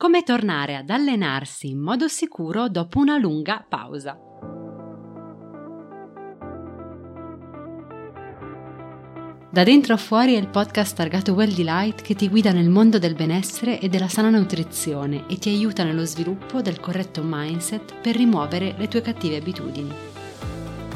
Come tornare ad allenarsi in modo sicuro dopo una lunga pausa. Da dentro a fuori è il podcast targato Well Delight che ti guida nel mondo del benessere e della sana nutrizione e ti aiuta nello sviluppo del corretto mindset per rimuovere le tue cattive abitudini.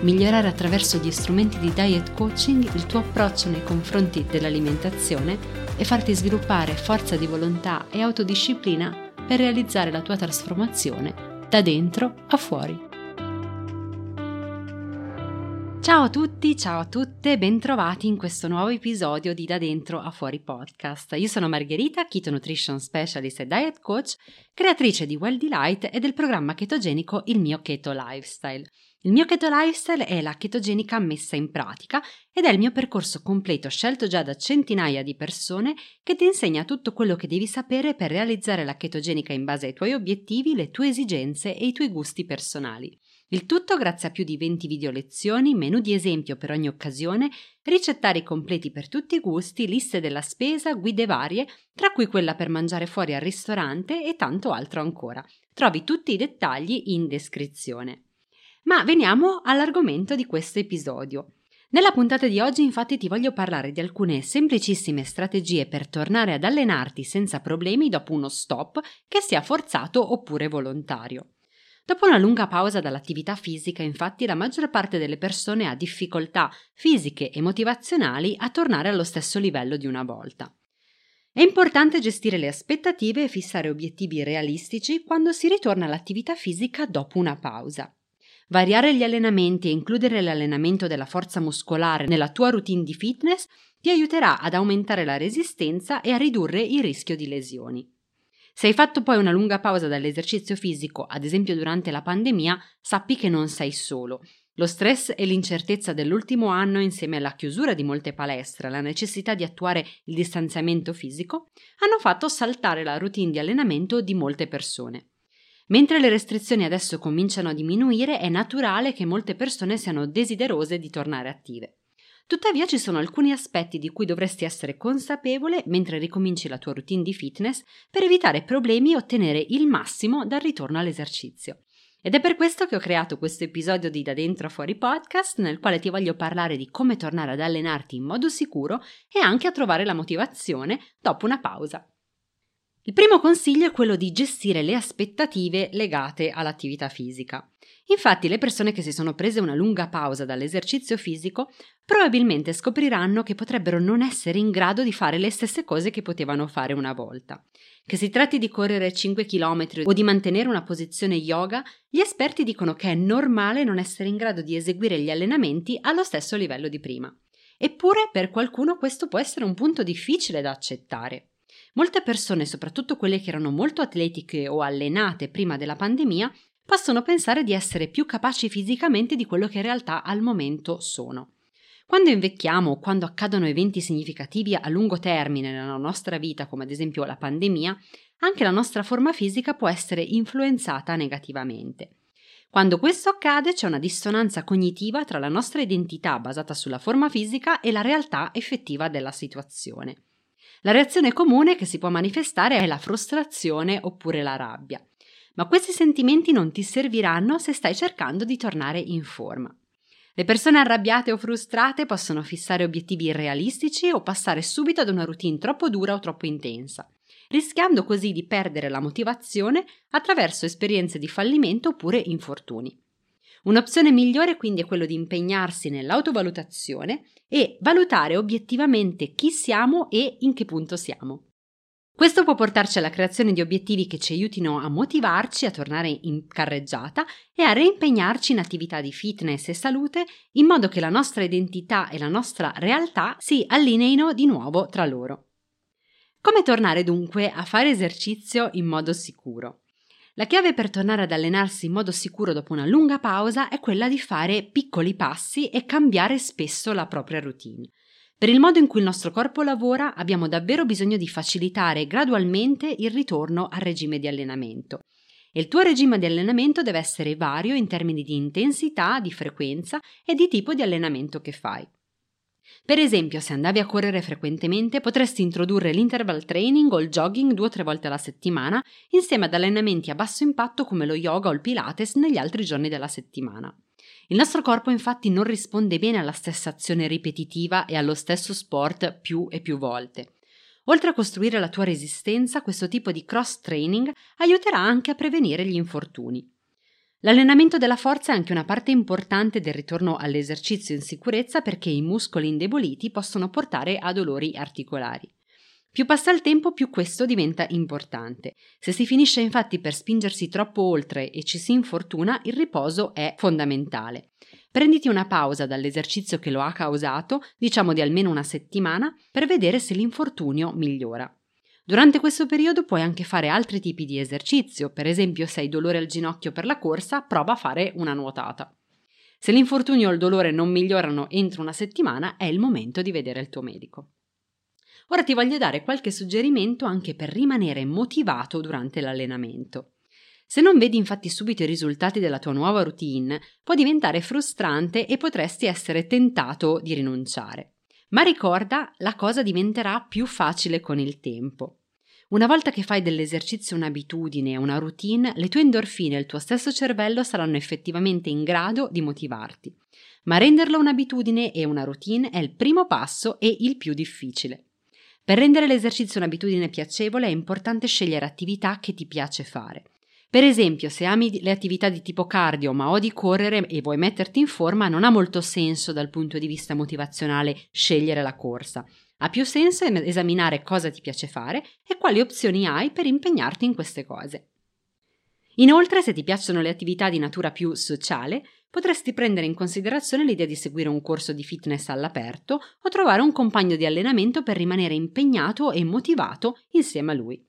Migliorare attraverso gli strumenti di diet coaching il tuo approccio nei confronti dell'alimentazione e farti sviluppare forza di volontà e autodisciplina per realizzare la tua trasformazione da dentro a fuori. Ciao a tutti, ciao a tutte, bentrovati in questo nuovo episodio di Da Dentro a Fuori podcast. Io sono Margherita, Keto Nutrition Specialist e Diet Coach, creatrice di Well Delight e del programma ketogenico Il mio Keto Lifestyle. Il mio keto lifestyle è la chetogenica messa in pratica ed è il mio percorso completo scelto già da centinaia di persone che ti insegna tutto quello che devi sapere per realizzare la chetogenica in base ai tuoi obiettivi, le tue esigenze e i tuoi gusti personali. Il tutto grazie a più di 20 video lezioni, menu di esempio per ogni occasione, ricettari completi per tutti i gusti, liste della spesa, guide varie, tra cui quella per mangiare fuori al ristorante e tanto altro ancora. Trovi tutti i dettagli in descrizione. Ma veniamo all'argomento di questo episodio. Nella puntata di oggi infatti ti voglio parlare di alcune semplicissime strategie per tornare ad allenarti senza problemi dopo uno stop che sia forzato oppure volontario. Dopo una lunga pausa dall'attività fisica, infatti, la maggior parte delle persone ha difficoltà fisiche e motivazionali a tornare allo stesso livello di una volta. È importante gestire le aspettative e fissare obiettivi realistici quando si ritorna all'attività fisica dopo una pausa. Variare gli allenamenti e includere l'allenamento della forza muscolare nella tua routine di fitness ti aiuterà ad aumentare la resistenza e a ridurre il rischio di lesioni. Se hai fatto poi una lunga pausa dall'esercizio fisico, ad esempio durante la pandemia, sappi che non sei solo. Lo stress e l'incertezza dell'ultimo anno, insieme alla chiusura di molte palestre e alla necessità di attuare il distanziamento fisico, hanno fatto saltare la routine di allenamento di molte persone. Mentre le restrizioni adesso cominciano a diminuire, è naturale che molte persone siano desiderose di tornare attive. Tuttavia ci sono alcuni aspetti di cui dovresti essere consapevole mentre ricominci la tua routine di fitness per evitare problemi e ottenere il massimo dal ritorno all'esercizio. Ed è per questo che ho creato questo episodio di Da Dentro a Fuori podcast nel quale ti voglio parlare di come tornare ad allenarti in modo sicuro e anche a trovare la motivazione dopo una pausa. Il primo consiglio è quello di gestire le aspettative legate all'attività fisica. Infatti le persone che si sono prese una lunga pausa dall'esercizio fisico probabilmente scopriranno che potrebbero non essere in grado di fare le stesse cose che potevano fare una volta. Che si tratti di correre 5 km o di mantenere una posizione yoga, gli esperti dicono che è normale non essere in grado di eseguire gli allenamenti allo stesso livello di prima. Eppure per qualcuno questo può essere un punto difficile da accettare. Molte persone, soprattutto quelle che erano molto atletiche o allenate prima della pandemia, possono pensare di essere più capaci fisicamente di quello che in realtà al momento sono. Quando invecchiamo o quando accadono eventi significativi a lungo termine nella nostra vita, come ad esempio la pandemia, anche la nostra forma fisica può essere influenzata negativamente. Quando questo accade c'è una dissonanza cognitiva tra la nostra identità basata sulla forma fisica e la realtà effettiva della situazione. La reazione comune che si può manifestare è la frustrazione oppure la rabbia. Ma questi sentimenti non ti serviranno se stai cercando di tornare in forma. Le persone arrabbiate o frustrate possono fissare obiettivi irrealistici o passare subito ad una routine troppo dura o troppo intensa, rischiando così di perdere la motivazione attraverso esperienze di fallimento oppure infortuni. Un'opzione migliore quindi è quello di impegnarsi nell'autovalutazione e valutare obiettivamente chi siamo e in che punto siamo. Questo può portarci alla creazione di obiettivi che ci aiutino a motivarci a tornare in carreggiata e a reimpegnarci in attività di fitness e salute in modo che la nostra identità e la nostra realtà si allineino di nuovo tra loro. Come tornare dunque a fare esercizio in modo sicuro? La chiave per tornare ad allenarsi in modo sicuro dopo una lunga pausa è quella di fare piccoli passi e cambiare spesso la propria routine. Per il modo in cui il nostro corpo lavora abbiamo davvero bisogno di facilitare gradualmente il ritorno al regime di allenamento. E il tuo regime di allenamento deve essere vario in termini di intensità, di frequenza e di tipo di allenamento che fai. Per esempio, se andavi a correre frequentemente, potresti introdurre l'interval training o il jogging due o tre volte alla settimana, insieme ad allenamenti a basso impatto come lo yoga o il pilates negli altri giorni della settimana. Il nostro corpo infatti non risponde bene alla stessa azione ripetitiva e allo stesso sport più e più volte. Oltre a costruire la tua resistenza, questo tipo di cross training aiuterà anche a prevenire gli infortuni. L'allenamento della forza è anche una parte importante del ritorno all'esercizio in sicurezza perché i muscoli indeboliti possono portare a dolori articolari. Più passa il tempo, più questo diventa importante. Se si finisce infatti per spingersi troppo oltre e ci si infortuna, il riposo è fondamentale. Prenditi una pausa dall'esercizio che lo ha causato, diciamo di almeno una settimana, per vedere se l'infortunio migliora. Durante questo periodo puoi anche fare altri tipi di esercizio, per esempio se hai dolore al ginocchio per la corsa, prova a fare una nuotata. Se l'infortunio o il dolore non migliorano entro una settimana, è il momento di vedere il tuo medico. Ora ti voglio dare qualche suggerimento anche per rimanere motivato durante l'allenamento. Se non vedi infatti subito i risultati della tua nuova routine, può diventare frustrante e potresti essere tentato di rinunciare. Ma ricorda, la cosa diventerà più facile con il tempo. Una volta che fai dell'esercizio un'abitudine una routine, le tue endorfine e il tuo stesso cervello saranno effettivamente in grado di motivarti. Ma renderlo un'abitudine e una routine è il primo passo e il più difficile. Per rendere l'esercizio un'abitudine piacevole è importante scegliere attività che ti piace fare. Per esempio, se ami le attività di tipo cardio ma odi correre e vuoi metterti in forma, non ha molto senso dal punto di vista motivazionale scegliere la corsa. Ha più senso esaminare cosa ti piace fare e quali opzioni hai per impegnarti in queste cose. Inoltre, se ti piacciono le attività di natura più sociale, potresti prendere in considerazione l'idea di seguire un corso di fitness all'aperto o trovare un compagno di allenamento per rimanere impegnato e motivato insieme a lui.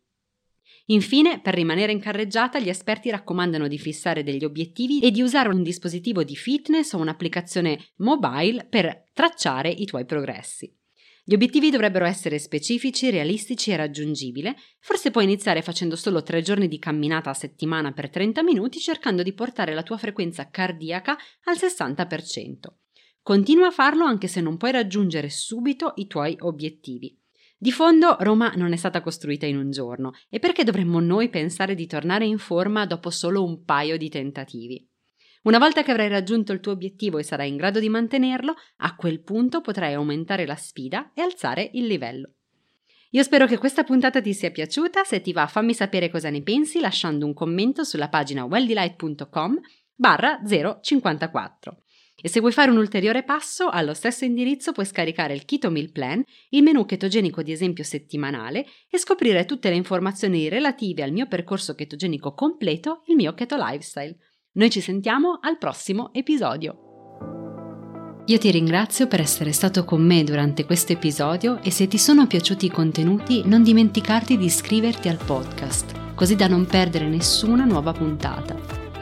Infine, per rimanere in carreggiata, gli esperti raccomandano di fissare degli obiettivi e di usare un dispositivo di fitness o un'applicazione mobile per tracciare i tuoi progressi. Gli obiettivi dovrebbero essere specifici, realistici e raggiungibili. Forse puoi iniziare facendo solo tre giorni di camminata a settimana per 30 minuti cercando di portare la tua frequenza cardiaca al 60%. Continua a farlo anche se non puoi raggiungere subito i tuoi obiettivi. Di fondo Roma non è stata costruita in un giorno e perché dovremmo noi pensare di tornare in forma dopo solo un paio di tentativi? Una volta che avrai raggiunto il tuo obiettivo e sarai in grado di mantenerlo, a quel punto potrai aumentare la sfida e alzare il livello. Io spero che questa puntata ti sia piaciuta, se ti va fammi sapere cosa ne pensi lasciando un commento sulla pagina welldelight.com barra 054. E se vuoi fare un ulteriore passo, allo stesso indirizzo puoi scaricare il Keto Meal Plan, il menu ketogenico di esempio settimanale e scoprire tutte le informazioni relative al mio percorso ketogenico completo, il mio Keto Lifestyle. Noi ci sentiamo al prossimo episodio. Io ti ringrazio per essere stato con me durante questo episodio e se ti sono piaciuti i contenuti non dimenticarti di iscriverti al podcast, così da non perdere nessuna nuova puntata.